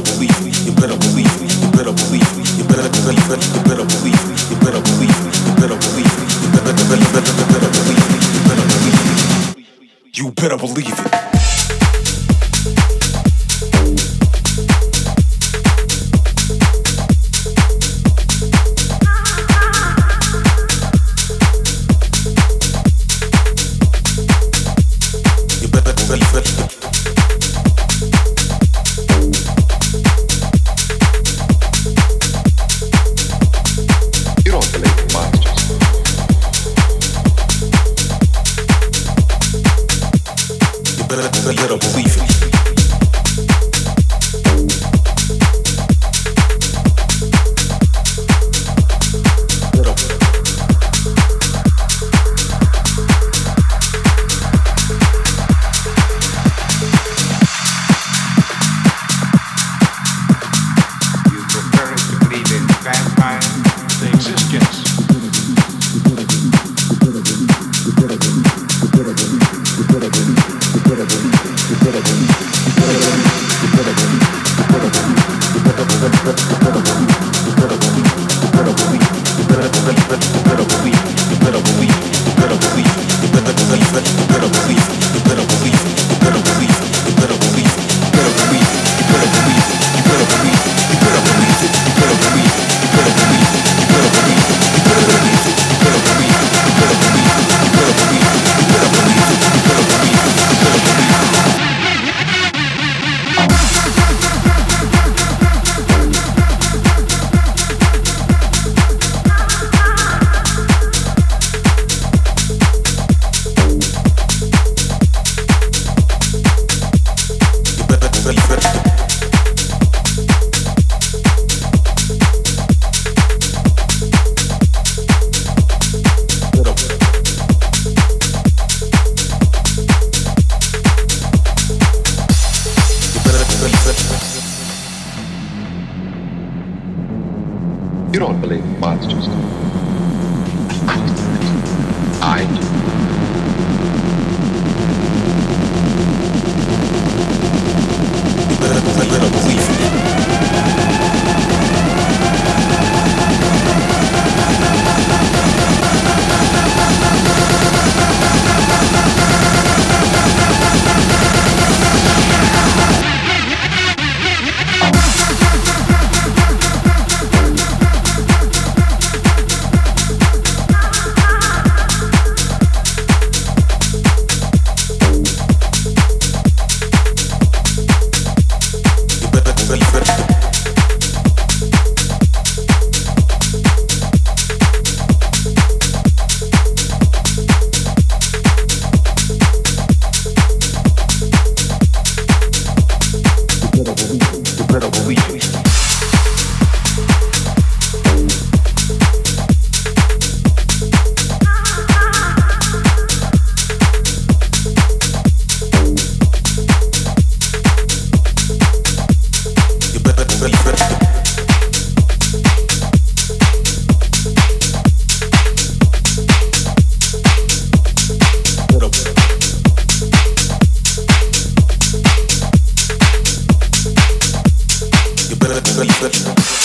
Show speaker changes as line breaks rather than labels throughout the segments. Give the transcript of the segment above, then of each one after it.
better believe you better believe you better believe you better believe you better believe you better believe you better believe you better believe you better believe you better believe you better believe it good, good.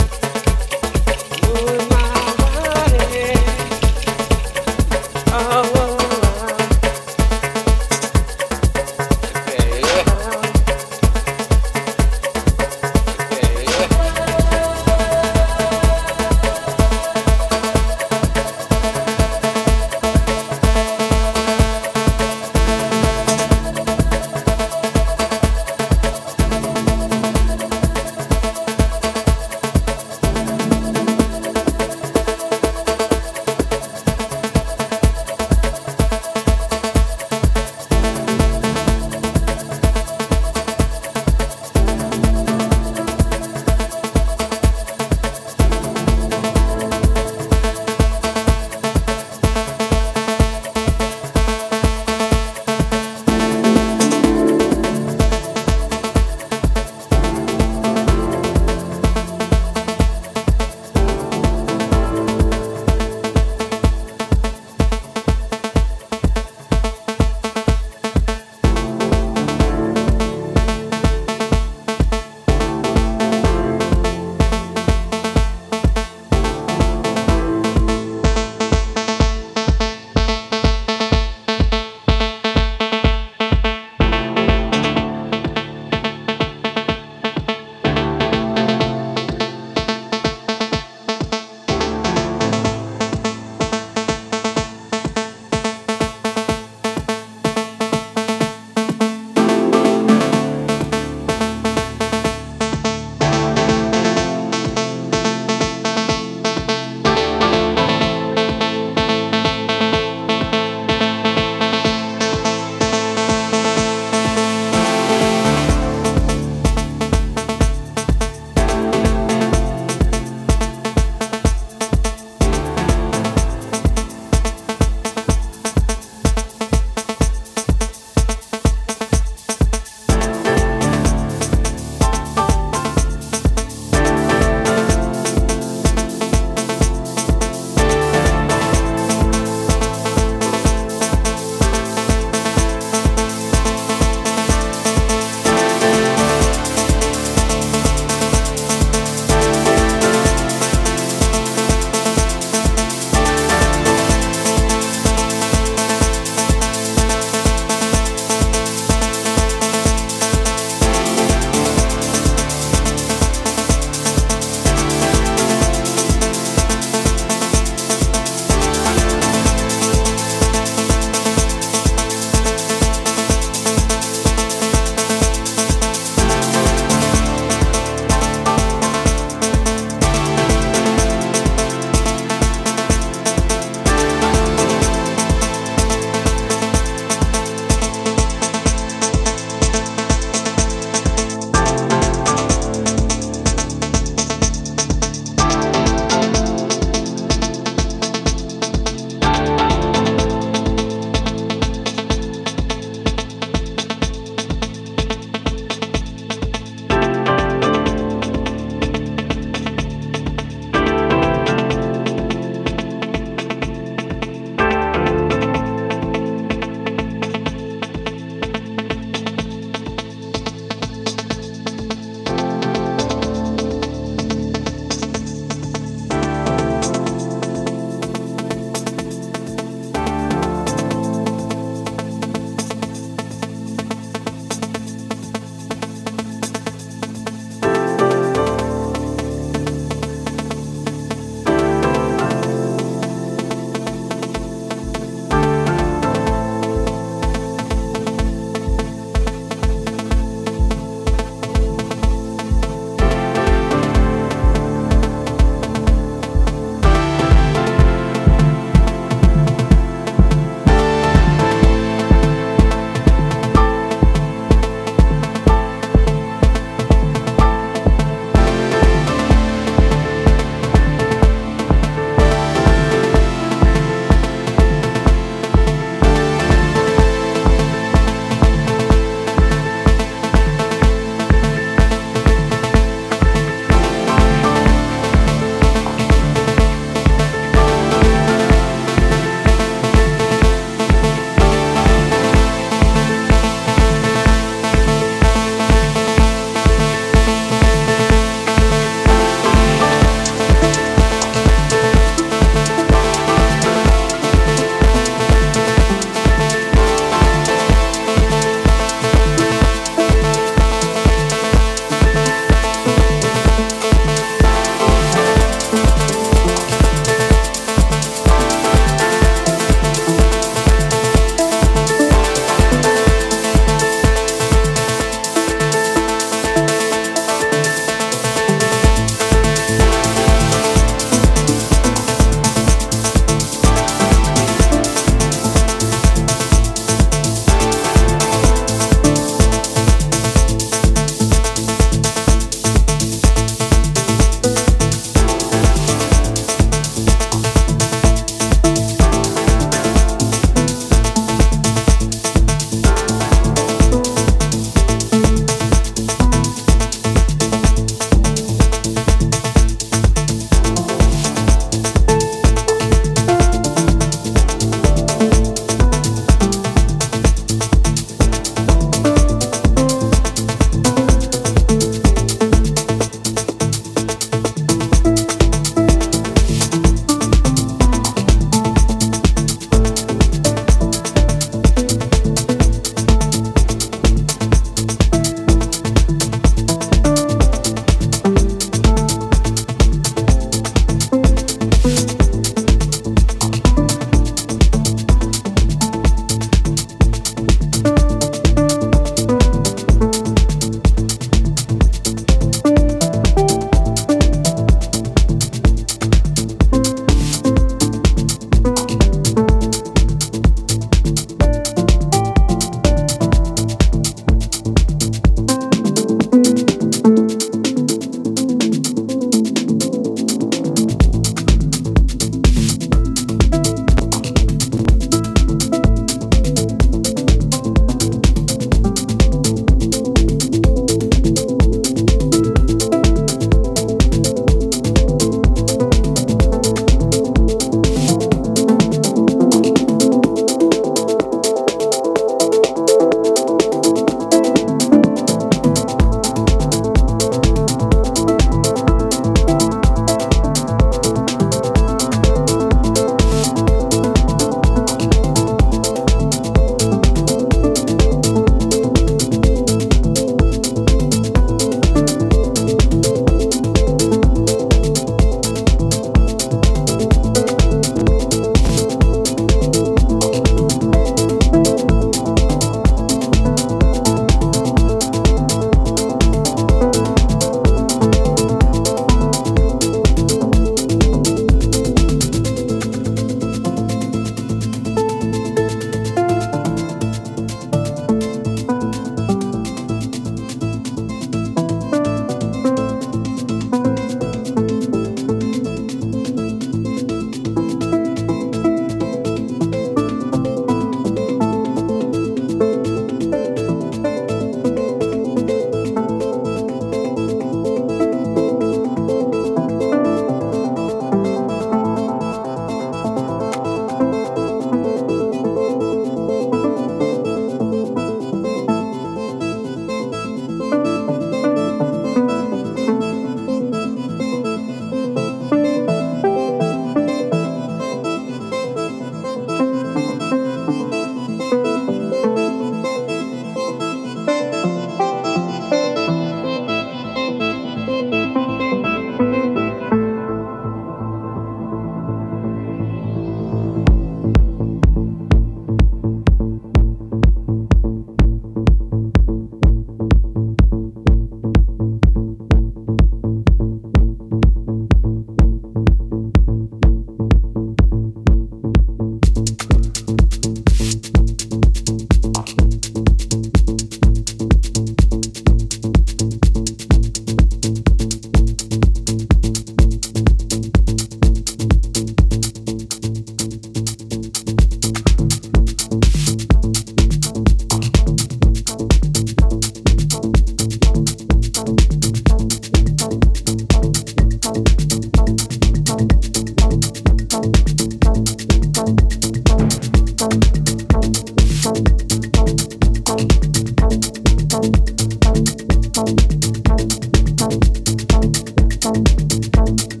Thank you